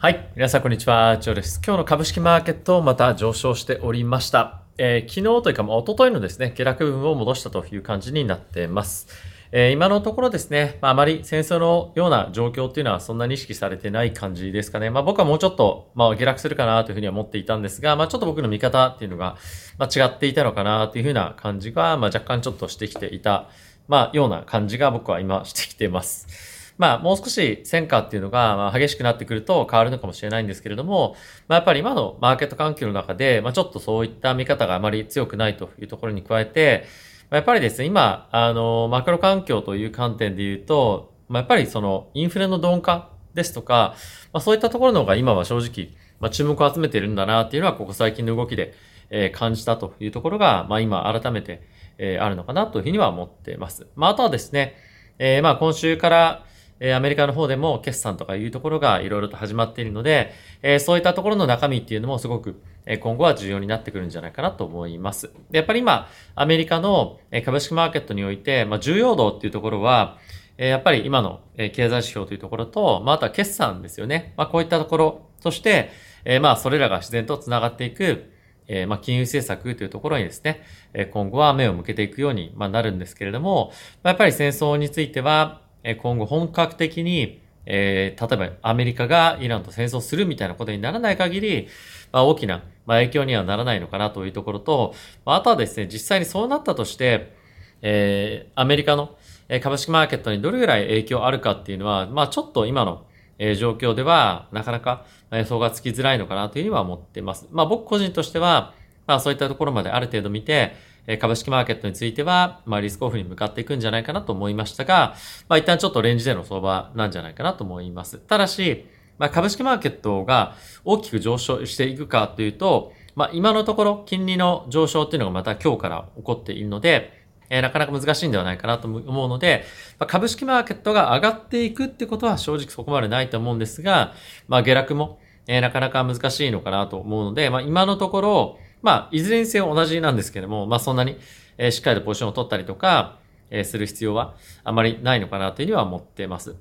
はい。皆さん、こんにちは。ジョーです。今日の株式マーケットまた上昇しておりました。えー、昨日というか、まあ、一昨日のですね、下落分を戻したという感じになっています。えー、今のところですね、まあ、あまり戦争のような状況っていうのはそんなに意識されてない感じですかね。まあ、僕はもうちょっと、まあ、下落するかなというふうには思っていたんですが、まあ、ちょっと僕の見方っていうのが、まあ、違っていたのかなというふうな感じが、まあ、若干ちょっとしてきていた、まあ、ような感じが僕は今してきています。まあ、もう少し戦果っていうのが、まあ、激しくなってくると変わるのかもしれないんですけれども、まあ、やっぱり今のマーケット環境の中で、まあ、ちょっとそういった見方があまり強くないというところに加えて、まあ、やっぱりですね、今、あの、マクロ環境という観点で言うと、まあ、やっぱりその、インフレの鈍化ですとか、まあ、そういったところの方が今は正直、まあ、注目を集めているんだなっていうのは、ここ最近の動きで、えー、感じたというところが、まあ、今改めて、えー、あるのかなというふうには思っています。まあ、あとはですね、えー、まあ、今週から、えアメリカの方でも決算とかいうところがいろいろと始まっているので、えそういったところの中身っていうのもすごく、え今後は重要になってくるんじゃないかなと思います。でやっぱり今、アメリカの株式マーケットにおいて、まあ、重要度っていうところは、えやっぱり今の経済指標というところと、まあ、あとは決算ですよね。まあ、こういったところ、そして、えまあ、それらが自然と繋がっていく、えまあ、金融政策というところにですね、え今後は目を向けていくように、ま、なるんですけれども、ま、やっぱり戦争については、え今後本格的に、えー、例えばアメリカがイランと戦争するみたいなことにならない限り、まあ、大きな、まあ、影響にはならないのかなというところと、まあ、あとはですね、実際にそうなったとして、えー、アメリカの株式マーケットにどれぐらい影響あるかっていうのは、まあちょっと今の状況ではなかなか予想がつきづらいのかなというふうには思っています。まあ僕個人としては、まあそういったところまである程度見て、株式マーケットについては、まあ、リスクオフに向かっていくんじゃないかなと思いましたが、まあ、一旦ちょっとレンジでの相場なんじゃないかなと思います。ただし、まあ、株式マーケットが大きく上昇していくかというと、まあ、今のところ金利の上昇っていうのがまた今日から起こっているので、えー、なかなか難しいんではないかなと思うので、まあ、株式マーケットが上がっていくってことは正直そこまでないと思うんですが、まあ、下落も、えー、なかなか難しいのかなと思うので、まあ、今のところ、まあ、いずれにせよ同じなんですけども、まあ、そんなに、えー、しっかりとポジションを取ったりとか、えー、する必要はあまりないのかなというふうには思っています。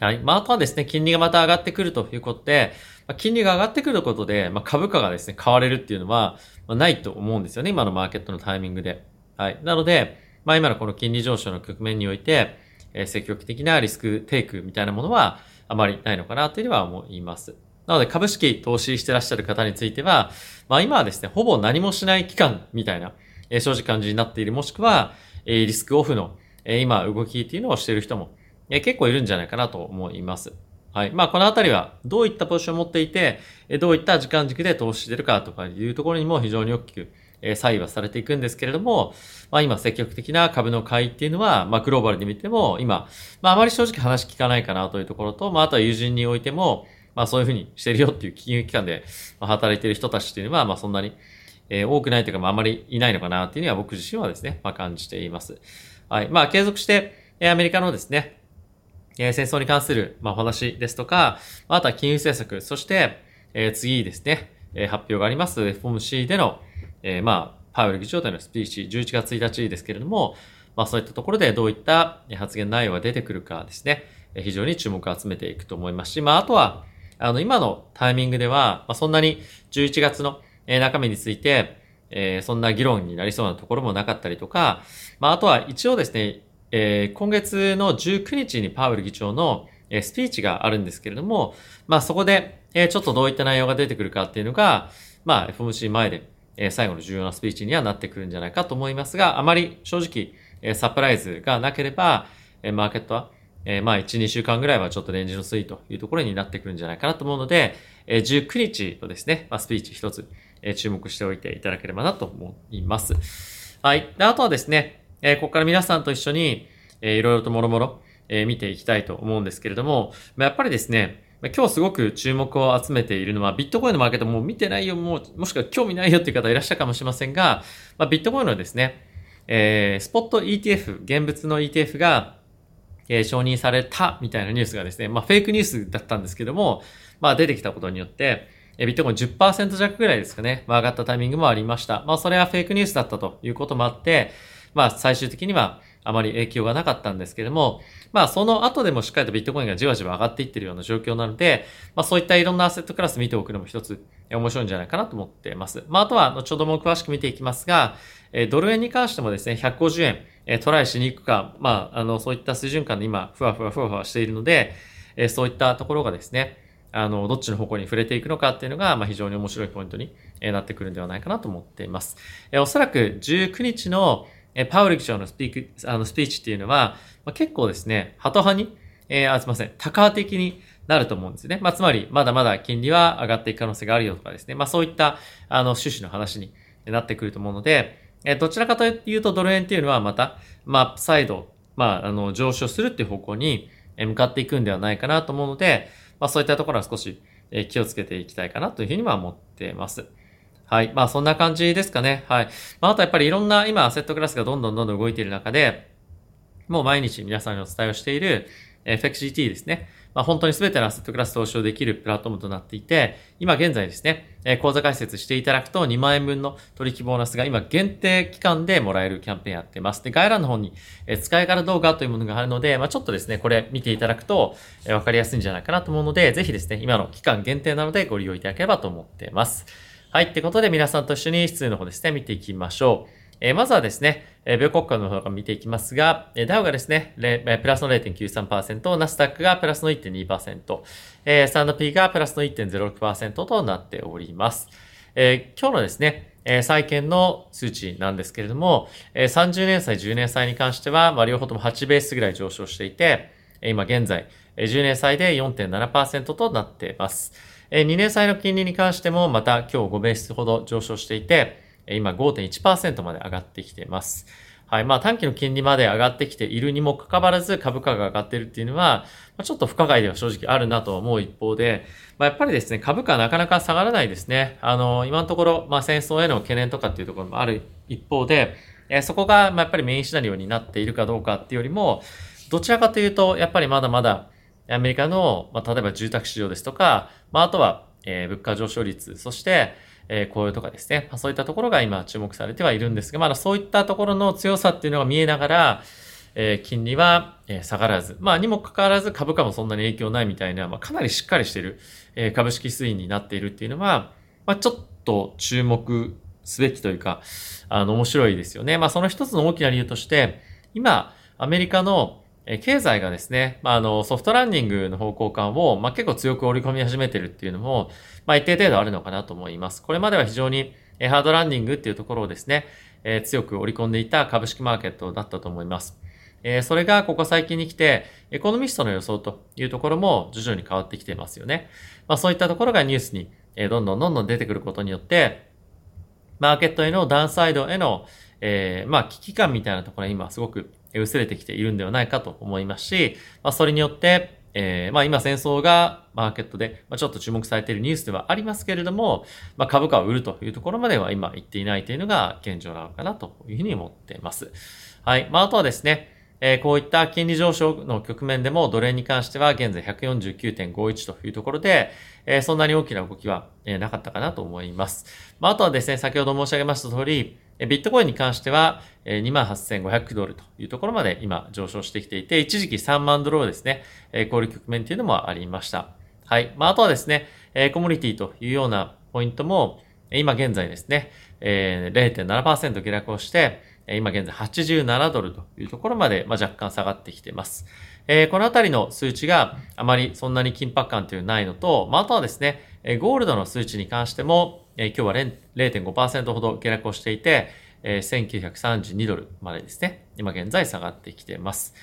はい。まあ、あとはですね、金利がまた上がってくるということで、まあ、金利が上がってくることで、まあ、株価がですね、買われるっていうのは、まあ、ないと思うんですよね。今のマーケットのタイミングで。はい。なので、まあ、今のこの金利上昇の局面において、えー、積極的なリスクテイクみたいなものはあまりないのかなというふうには思います。なので株式投資してらっしゃる方については、まあ今はですね、ほぼ何もしない期間みたいな、えー、正直感じになっている、もしくは、えー、リスクオフの、えー、今動きっていうのをしている人も、えー、結構いるんじゃないかなと思います。はい。まあ、このあたりは、どういったポジションを持っていて、どういった時間軸で投資してるかとかいうところにも非常に大きく、えー、左右はされていくんですけれども、まあ今積極的な株の買いっていうのは、まあグローバルで見ても今、まああまり正直話聞かないかなというところと、まああとは友人においても、まあそういうふうにしてるよっていう金融機関で働いてる人たちっていうのは、まあそんなに、えー、多くないというか、まああまりいないのかなっていうのは僕自身はですね、まあ感じています。はい。まあ継続して、えー、アメリカのですね、えー、戦争に関する、まあお話ですとか、あとは金融政策、そして、えー、次ですね、えー、発表があります FOMC での、えー、まあ、パウエル議長とのスピーチ、11月1日ですけれども、まあそういったところでどういった発言内容が出てくるかですね、非常に注目を集めていくと思いますし、まああとは、あの、今のタイミングでは、まあ、そんなに11月の、中身について、えー、そんな議論になりそうなところもなかったりとか、まあ、あとは一応ですね、えー、今月の19日にパウエル議長の、スピーチがあるんですけれども、まあ、そこで、えー、ちょっとどういった内容が出てくるかっていうのが、まあ、FOMC 前で、えー、最後の重要なスピーチにはなってくるんじゃないかと思いますが、あまり正直、えー、サプライズがなければ、えー、マーケットは、えー、まあ、1、2週間ぐらいはちょっとレンジの推移というところになってくるんじゃないかなと思うので、えー、19日のですね、まあ、スピーチ一つ、えー、注目しておいていただければなと思います。はい。であとはですね、えー、ここから皆さんと一緒に、えー、いろいろともろもろ、えー、見ていきたいと思うんですけれども、まあ、やっぱりですね、今日すごく注目を集めているのは、ビットコインのマーケットもう見てないよ、もう、もしくは興味ないよっていう方いらっしゃるかもしれませんが、まあ、ビットコインのですね、えー、スポット ETF、現物の ETF が、えー、承認されたみたいなニュースがですね、まあフェイクニュースだったんですけども、まあ出てきたことによって、えビットコイン10%弱ぐらいですかね、まあ上がったタイミングもありました。まあそれはフェイクニュースだったということもあって、まあ最終的には、あまり影響がなかったんですけども、まあその後でもしっかりとビットコインがじわじわ上がっていってるような状況なので、まあそういったいろんなアセットクラス見ておくのも一つ面白いんじゃないかなと思っています。まああとは後ほども詳しく見ていきますが、えドル円に関してもですね、150円、えトライしに行くか、まああのそういった水準感で今、ふわふわふわふわしているので、えそういったところがですね、あの、どっちの方向に触れていくのかっていうのが、まあ、非常に面白いポイントになってくるんではないかなと思っています。えおそらく19日のえパウル議長のスピーク、あの、スピーチっていうのは、まあ、結構ですね、ハト派に、えー、あ、すいません、高派的になると思うんですね。まあ、つまり、まだまだ金利は上がっていく可能性があるよとかですね。まあ、そういった、あの、趣旨の話になってくると思うので、え、どちらかというと、ドル円っていうのはまた、まあ、再度、まあ、あの、上昇するっていう方向に向かっていくんではないかなと思うので、まあ、そういったところは少し気をつけていきたいかなというふうには思っています。はい。まあそんな感じですかね。はい。まああとやっぱりいろんな今アセットクラスがどんどんどんどん動いている中で、もう毎日皆さんにお伝えをしているえ FXGT ですね。まあ本当に全てのアセットクラス投資をできるプラットフォームとなっていて、今現在ですね、え口座開設していただくと2万円分の取引ボーナスが今限定期間でもらえるキャンペーンやってます。で、概要欄の方に、え使い方動画というものがあるので、まあちょっとですね、これ見ていただくと、えわかりやすいんじゃないかなと思うので、ぜひですね、今の期間限定なのでご利用いただければと思っています。はい。ってことで皆さんと一緒に質の方ですね、見ていきましょう。え、まずはですね、え、米国株の方から見ていきますが、え、ダウがですね、プラスの0.93%、ナスダックがプラスの1.2%、えー、サンド P がプラスの1.06%となっております。えー、今日のですね、え債券の数値なんですけれども、え30年債、10年債に関しては、まあ、両方とも8ベースぐらい上昇していて、今現在、10年債で4.7%となっています。2年債の金利に関してもまた今日5ベースほど上昇していて、今5.1%まで上がってきています。はい。まあ短期の金利まで上がってきているにもかかわらず株価が上がっているっていうのは、ま、ちょっと不可解では正直あるなと思う一方で、まあ、やっぱりですね、株価はなかなか下がらないですね。あの、今のところ、まあ戦争への懸念とかっていうところもある一方で、えそこが、ま、やっぱりメインシナリオになっているかどうかっていうよりも、どちらかというと、やっぱりまだまだアメリカの、まあ、例えば住宅市場ですとか、まあ、あとは、えー、物価上昇率、そして、えー、雇用とかですね、まあ、そういったところが今注目されてはいるんですが、まだそういったところの強さっていうのが見えながら、えー、金利は、え下がらず、まあ、にもかかわらず株価もそんなに影響ないみたいな、まあ、かなりしっかりしてる、え、株式推移になっているっていうのは、まあ、ちょっと注目すべきというか、あの、面白いですよね。まあ、その一つの大きな理由として、今、アメリカのえ経済がですね、まあ、あの、ソフトランニングの方向感を、まあ、結構強く織り込み始めてるっていうのも、まあ、一定程度あるのかなと思います。これまでは非常に、えハードランディングっていうところをですね、え、強く織り込んでいた株式マーケットだったと思います。え、それがここ最近に来て、エコノミストの予想というところも徐々に変わってきていますよね。まあ、そういったところがニュースに、え、どんどんどんどん出てくることによって、マーケットへのダウンサイドへの、え、まあ、危機感みたいなところは今すごく薄れてきているんではないかと思いますし、まあ、それによって、えー、まあ今戦争がマーケットで、まあ、ちょっと注目されているニュースではありますけれども、まあ株価を売るというところまでは今言っていないというのが現状なのかなというふうに思っています。はい。まああとはですね、えー、こういった金利上昇の局面でもドル円に関しては現在149.51というところで、えー、そんなに大きな動きは、えー、なかったかなと思います。まああとはですね、先ほど申し上げました通り、ビットコインに関しては、28,500ドルというところまで今上昇してきていて、一時期3万ドルをですね、こういう局面というのもありました。はい。まあ、あとはですね、コモディティというようなポイントも、今現在ですね、0.7%下落をして、今現在87ドルというところまで、ま若干下がってきています。えこのあたりの数値があまりそんなに緊迫感というのないのと、まあ、あとはですね、ゴールドの数値に関しても、今日は0.5%ほど下落をしていて、1932ドルまでですね、今現在下がってきています。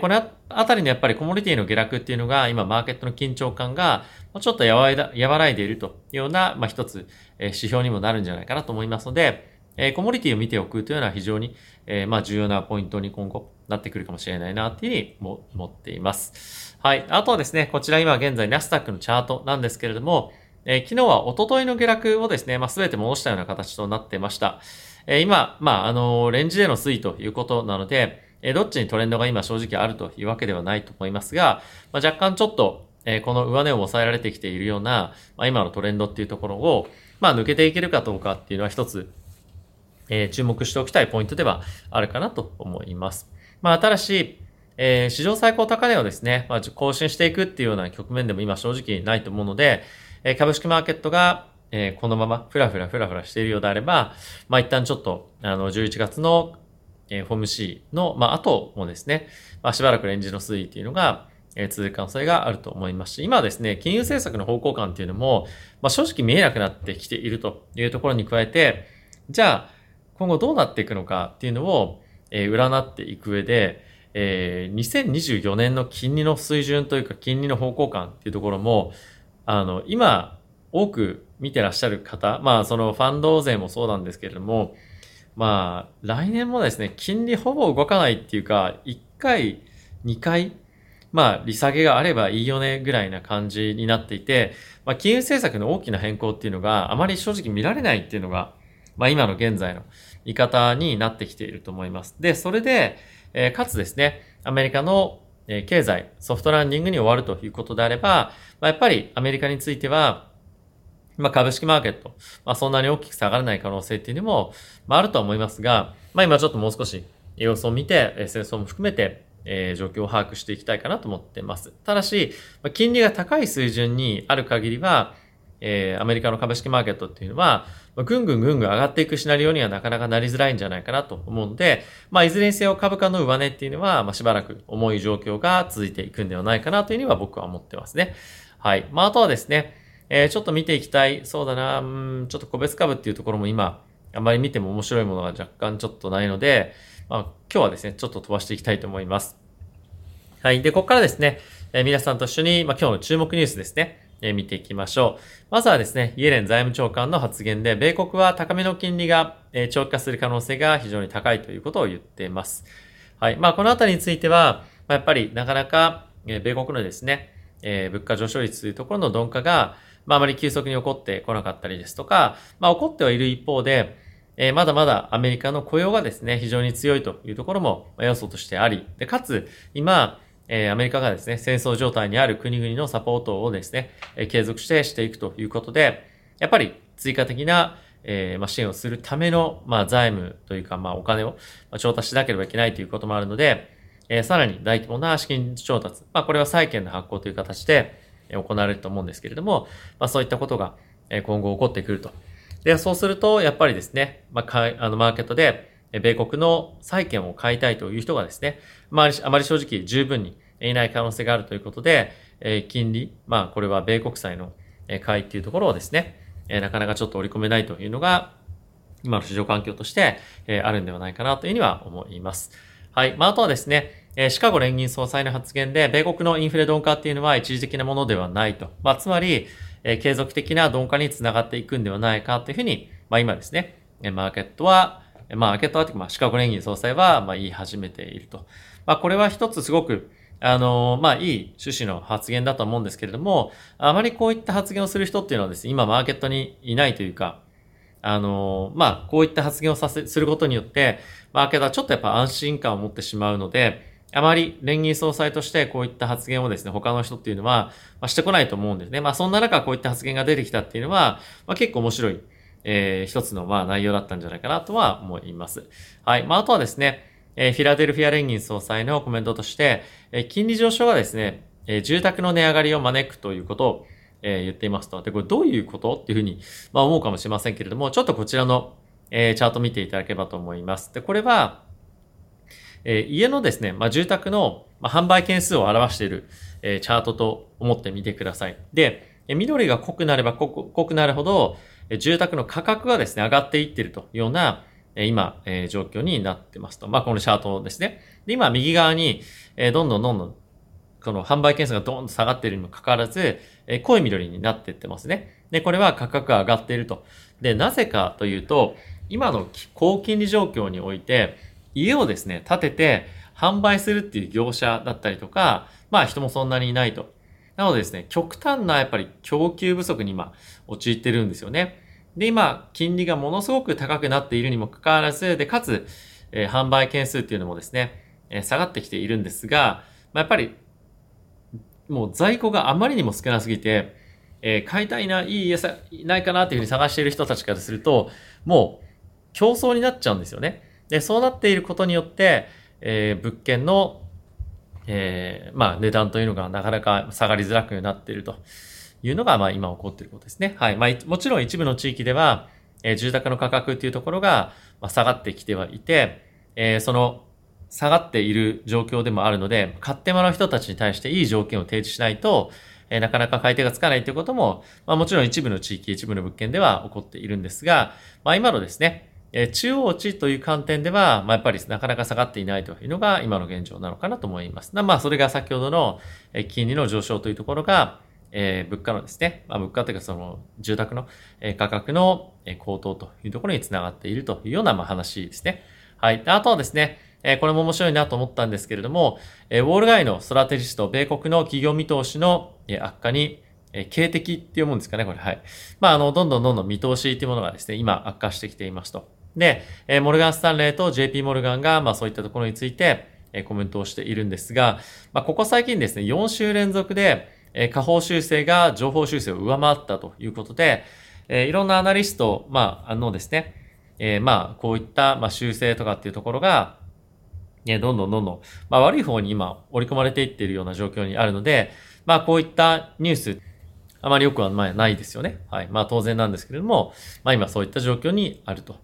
このあたりのやっぱりコモディティの下落っていうのが、今マーケットの緊張感がちょっと和らいでいるというような、まあ、一つ指標にもなるんじゃないかなと思いますので、コモディティを見ておくというのは非常に、ま、重要なポイントに今後なってくるかもしれないなっていうふうに思っています。はい。あとはですね、こちら今現在ナスダックのチャートなんですけれども、え昨日は一昨日の下落をですね、まあ、全て戻したような形となってました。え今、まあ、あの、レンジでの推移ということなので、えどっちにトレンドが今正直あるというわけではないと思いますが、まあ、若干ちょっと、えこの上値を抑えられてきているような、まあ、今のトレンドっていうところを、まあ、抜けていけるかどうかっていうのは一つ、え注目しておきたいポイントではあるかなと思います。まあ、新しい、えー、史上最高高値をですね、まあ、更新していくっていうような局面でも今正直ないと思うので、え、株式マーケットが、え、このままふらふらふらふらしているようであれば、まあ、一旦ちょっと、あの、11月の、えー、フォーム C の、まあ、後もですね、まあ、しばらくレンジの推移っていうのが、え、続く可能性があると思いますし、今はですね、金融政策の方向感っていうのも、まあ、正直見えなくなってきているというところに加えて、じゃあ、今後どうなっていくのかっていうのを、え、占っていく上で、えー、2024年の金利の水準というか金利の方向感っていうところも、あの、今、多く見てらっしゃる方、まあ、そのファンド税もそうなんですけれども、まあ、来年もですね、金利ほぼ動かないっていうか、1回、2回、まあ、利下げがあればいいよねぐらいな感じになっていて、まあ、金融政策の大きな変更っていうのがあまり正直見られないっていうのが、まあ、今の現在の言い方になってきていると思います。で、それで、えー、かつですね、アメリカのえ経済、ソフトランディングに終わるということであれば、まあ、やっぱりアメリカについては、まあ、株式マーケット、まあ、そんなに大きく下がらない可能性っていうのも、まあ、あるとは思いますが、まあ、今ちょっともう少し様子を見て、戦争も含めて、え、状況を把握していきたいかなと思ってます。ただし、ま、金利が高い水準にある限りは、えー、アメリカの株式マーケットっていうのは、まあ、ぐんぐんぐんぐん上がっていくシナリオにはなかなかなりづらいんじゃないかなと思うので、まあ、いずれにせよ株価の上値っていうのは、まあ、しばらく重い状況が続いていくんではないかなというには僕は思ってますね。はい。まあ、あとはですね、えー、ちょっと見ていきたい。そうだな、うん、ちょっと個別株っていうところも今、あまり見ても面白いものが若干ちょっとないので、まあ、今日はですね、ちょっと飛ばしていきたいと思います。はい。で、ここからですね、えー、皆さんと一緒に、まあ、今日の注目ニュースですね。え見ていきましょう。まずはですね、イエレン財務長官の発言で、米国は高めの金利が、え長期化する可能性が非常に高いということを言っています。はい。まあ、このあたりについては、まやっぱりなかなか、え米国のですね、え物価上昇率というところの鈍化が、まあ、あまり急速に起こってこなかったりですとか、まあ、起こってはいる一方で、えまだまだアメリカの雇用がですね、非常に強いというところも要素としてあり、で、かつ、今、えアメリカがですね、戦争状態にある国々のサポートをですね、え継続してしていくということで、やっぱり追加的な、え、ま、支援をするための、ま、財務というか、ま、お金を、ま調達しなければいけないということもあるので、え、さらに大規模な資金調達、まあ、これは債券の発行という形で行われると思うんですけれども、まあ、そういったことが今後起こってくると。で、そうすると、やっぱりですね、まあ、あの、マーケットで、米国の債券を買いたいという人がですね、まあ、あまり正直十分にいない可能性があるということで、え金利、まあ、これは米国債の買いっていうところをですね、えなかなかちょっと織り込めないというのが、今の市場環境として、えあるんではないかなというふうには思います。はい。まあ、あとはですね、えシカゴ連銀総裁の発言で、米国のインフレ鈍化っていうのは一時的なものではないと。まあ、つまり、え継続的な鈍化につながっていくんではないかというふうに、まあ、今ですね、マーケットは、まあ、マーケットは、まあ、シカゴ連銀総裁は、まあ、言い始めていると。まあ、これは一つすごく、あの、まあ、いい趣旨の発言だと思うんですけれども、あまりこういった発言をする人っていうのはですね、今マーケットにいないというか、あの、まあ、こういった発言をさせ、することによって、マーケットはちょっとやっぱ安心感を持ってしまうので、あまり連銀総裁としてこういった発言をですね、他の人っていうのは、まあ、してこないと思うんですね。まあ、そんな中こういった発言が出てきたっていうのは、まあ、結構面白い、えー、一つのまあ内容だったんじゃないかなとは思います。はい。まあ、あとはですね、えー、フィラデルフィア連銀総裁のコメントとして、えー、金利上昇がですね、えー、住宅の値上がりを招くということを、えー、言っていますと。で、これどういうことっていうふうに、まあ、思うかもしれませんけれども、ちょっとこちらの、えー、チャート見ていただければと思います。で、これは、えー、家のですね、まあ、住宅の、まあ、販売件数を表している、えー、チャートと思ってみてください。で、え緑が濃くなれば濃くなるほど、住宅の価格がですね、上がっていっているというような、え今、え、状況になってますと。まあ、このチャートですね。で、今、右側に、え、どんどんどんどん、この販売件数がどんどん下がっているにもかかわらず、え、濃い緑になっていってますね。で、これは価格が上がっていると。で、なぜかというと、今の高金利状況において、家をですね、建てて販売するっていう業者だったりとか、まあ人もそんなにいないと。なのでですね、極端なやっぱり供給不足に今陥ってるんですよね。で、今、金利がものすごく高くなっているにもかかわらず、で、かつ、えー、販売件数っていうのもですね、えー、下がってきているんですが、まあ、やっぱり、もう在庫があまりにも少なすぎて、えー、買いたいな、いい家さ、ないかなっていうふうに探している人たちからすると、もう競争になっちゃうんですよね。で、そうなっていることによって、えー、物件の、えー、まあ、値段というのがなかなか下がりづらくなっているというのが、まあ、今起こっていることですね。はい。まあ、もちろん一部の地域では、えー、住宅の価格っていうところが、まあ、下がってきてはいて、えー、その、下がっている状況でもあるので、買ってもらう人たちに対していい条件を提示しないと、え、なかなか買い手がつかないということも、まあもちろん一部の地域、一部の物件では起こっているんですが、まあ今のですね、え、中央値という観点では、まあやっぱりなかなか下がっていないというのが今の現状なのかなと思います。まあそれが先ほどの金利の上昇というところが、えー、物価のですね、まあ、物価というかその住宅の価格の高騰というところにつながっているというようなまあ話ですね。はい。あとはですね、え、これも面白いなと思ったんですけれども、え、ウォール街のストラテジスト、米国の企業見通しの、悪化に、えー、警的っていうもんですかね、これ。はい。まあ、あの、どんどんどんどん見通しっていうものがですね、今悪化してきていますと。で、え、モルガン・スタンレーと JP モルガンが、まあそういったところについて、え、コメントをしているんですが、まあここ最近ですね、4週連続で、え、下方修正が情報修正を上回ったということで、え、いろんなアナリスト、まあ、あのですね、え、まあ、こういった、まあ、修正とかっていうところが、ね、どんどんどんどん、まあ、悪い方に今、織り込まれていっているような状況にあるので、まあ、こういったニュース、あまりよくはないですよね。はい。まあ、当然なんですけれども、まあ、今そういった状況にあると。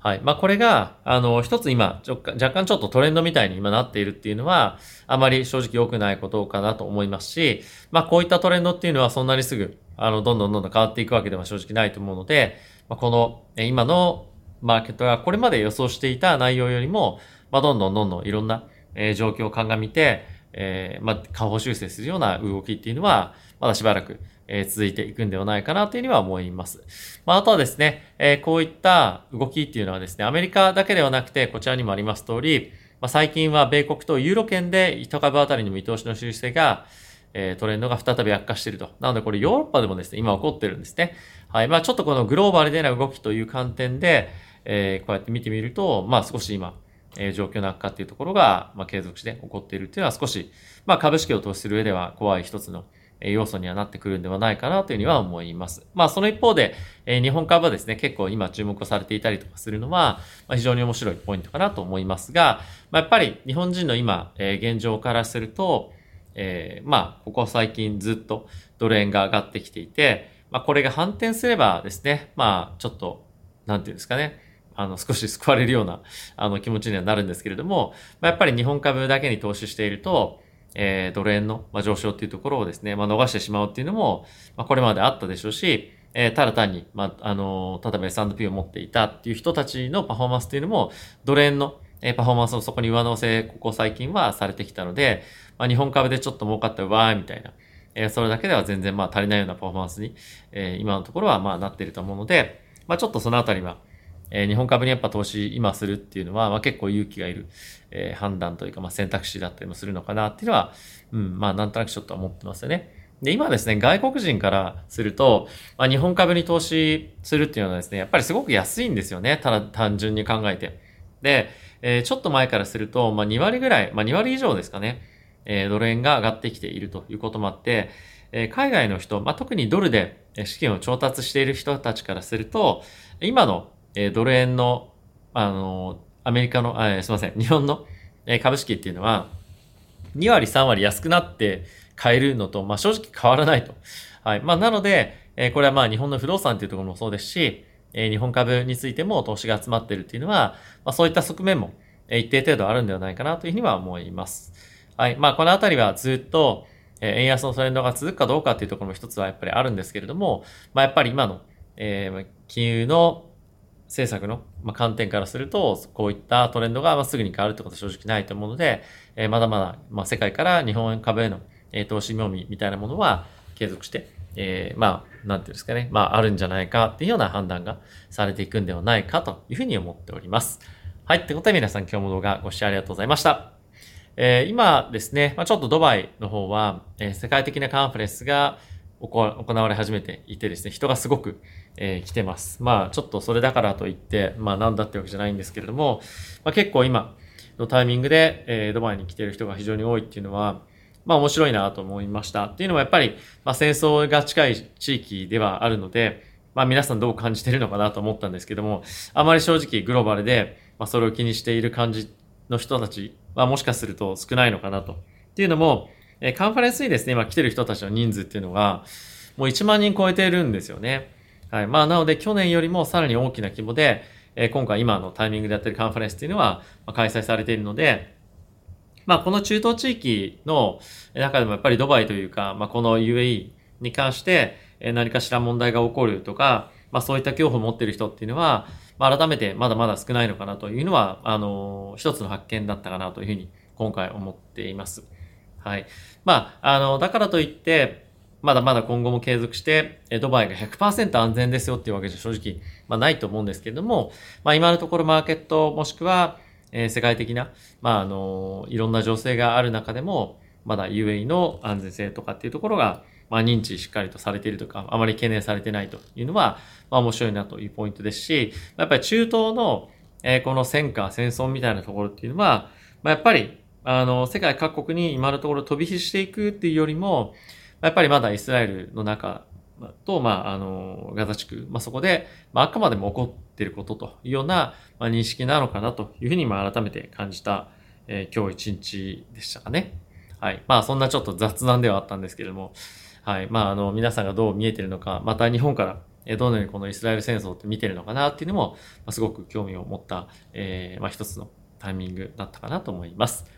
はい。まあ、これが、あの、一つ今、若干ちょっとトレンドみたいに今なっているっていうのは、あまり正直良くないことかなと思いますし、まあ、こういったトレンドっていうのはそんなにすぐ、あの、どんどんどんどん変わっていくわけでは正直ないと思うので、まあ、この、今のマーケットがこれまで予想していた内容よりも、まあ、どんどんどんどんいろんな、え、状況を鑑みて、えー、まあ、下方修正するような動きっていうのは、まだしばらく、え、続いていくんではないかなというには思います。まあ、あとはですね、え、こういった動きっていうのはですね、アメリカだけではなくて、こちらにもあります通り、まあ、最近は米国とユーロ圏で1株あたりの見通しの修正が、え、トレンドが再び悪化していると。なのでこれヨーロッパでもですね、今起こってるんですね。はい。まあちょっとこのグローバルでの動きという観点で、えー、こうやって見てみると、まあ少し今、え、状況の悪化っていうところが、ま継続して起こっているっていうのは少し、ま株式を投資する上では怖い一つの要素にはなってくるんではないかなというふうには思います。まあその一方で、え、日本株はですね、結構今注目されていたりとかするのは、ま、非常に面白いポイントかなと思いますが、まあ、やっぱり日本人の今、え、現状からすると、えー、まあここ最近ずっとドル円が上がってきていて、まあこれが反転すればですね、まあちょっと、なんていうんですかね、あの、少し救われるような、あの、気持ちにはなるんですけれども、まあ、やっぱり日本株だけに投資していると、えー、ドル円の、まあ、上昇っていうところをですね、まあ、逃してしまうっていうのも、まあ、これまであったでしょうし、えー、ただ単に、まあ、あの、例えば S&P を持っていたっていう人たちのパフォーマンスっていうのも、ドル円の、えー、パフォーマンスをそこに上乗せ、ここ最近はされてきたので、まあ、日本株でちょっと儲かったわーみたいな、えー、それだけでは全然まあ足りないようなパフォーマンスに、えー、今のところはまあなっていると思うので、まあ、ちょっとそのあたりは、えー、日本株にやっぱ投資今するっていうのは、まあ、結構勇気がいる、えー、判断というか、まあ、選択肢だったりもするのかなっていうのは、うん、まあなんとなくちょっと思ってますよね。で、今ですね、外国人からすると、まあ、日本株に投資するっていうのはですね、やっぱりすごく安いんですよね。ただ単純に考えて。で、えー、ちょっと前からすると、まあ、2割ぐらい、まあ、2割以上ですかね、えー、ドル円が上がってきているということもあって、えー、海外の人、まあ、特にドルで資金を調達している人たちからすると、今のえドル円の、あの、アメリカの、あすいません、日本のえ株式っていうのは、2割3割安くなって買えるのと、まあ正直変わらないと。はい。まあなので、えこれはまあ日本の不動産っていうところもそうですし、え日本株についても投資が集まってるっていうのは、まあそういった側面もえ一定程度あるんではないかなというふうには思います。はい。まあこのあたりはずっと、え円安のトレンドが続くかどうかっていうところも一つはやっぱりあるんですけれども、まあやっぱり今の、えー、金融の政策の、ま観点からすると、こういったトレンドがますぐに変わるってことは正直ないと思うので、えまだまだ、ま世界から日本株への、え投資妙味みたいなものは継続して、えー、まあ、なんていうんですかね、まあ、あるんじゃないかっていうような判断がされていくんではないかというふうに思っております。はい。ってことで皆さん今日も動画ご視聴ありがとうございました。えー、今ですね、まあ、ちょっとドバイの方は、えー、世界的なカンファレンスが行われ始めていてですね、人がすごく、えー、来てます。まあ、ちょっとそれだからといって、まあ、なんだってわけじゃないんですけれども、まあ、結構今のタイミングで、えー、ドバイに来てる人が非常に多いっていうのは、まあ、面白いなと思いました。っていうのはやっぱり、まあ、戦争が近い地域ではあるので、まあ、皆さんどう感じてるのかなと思ったんですけども、あまり正直グローバルで、まあ、それを気にしている感じの人たちまあもしかすると少ないのかなと。っていうのも、えカンファレンスにですね、今来てる人たちの人数っていうのが、もう1万人超えているんですよね。はい。まあ、なので去年よりもさらに大きな規模で、え今回今のタイミングでやってるカンファレンスっていうのは、ま開催されているので、まあ、この中東地域の中でもやっぱりドバイというか、まあ、この UAE に関して何かしら問題が起こるとか、まあ、そういった恐怖を持っている人っていうのは、まあ、改めてまだまだ少ないのかなというのは、あの、一つの発見だったかなというふうに今回思っています。はい。まあ、あの、だからといって、まだまだ今後も継続して、ドバイが100%安全ですよっていうわけじゃ正直、まあないと思うんですけれども、まあ今のところマーケットもしくは、えー、世界的な、まああの、いろんな情勢がある中でも、まだ UAE の安全性とかっていうところが、まあ認知しっかりとされているとか、あまり懸念されてないというのは、まあ面白いなというポイントですし、やっぱり中東の、えー、この戦火、戦争みたいなところっていうのは、まあやっぱり、あの、世界各国に今のところ飛び火していくっていうよりも、やっぱりまだイスラエルの中と、まあ、あの、ガザ地区、まあ、そこで、まあ、あくまでも起こっていることというような、まあ、認識なのかなというふうに、まあ、改めて感じた、えー、今日一日でしたかね。はい。まあ、そんなちょっと雑談ではあったんですけれども、はい。まあ、あの、皆さんがどう見えてるのか、また日本から、えどのようにこのイスラエル戦争って見てるのかなっていうのも、ま、すごく興味を持った、えー、まあ、一つのタイミングだったかなと思います。